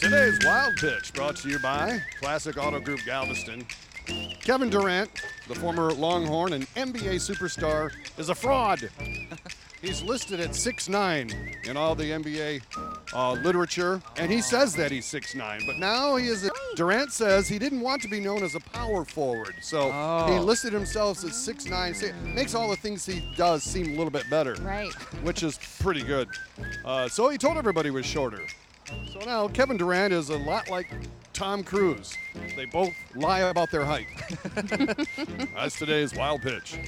Today's Wild Pitch brought to you by Classic Auto Group Galveston. Kevin Durant, the former Longhorn and NBA superstar, is a fraud. He's listed at 6'9 in all the NBA uh, literature, and he says that he's 6'9. But now he is. A, Durant says he didn't want to be known as a power forward, so he Oh. listed himself as 6'9. Say- Makes all the things he does seem a little bit better Right. which is pretty good. Uh, so he told everybody he was shorter. So now Kevin Durant is a lot like Tom Cruise. They both lie about their height. That's today's wild pitch.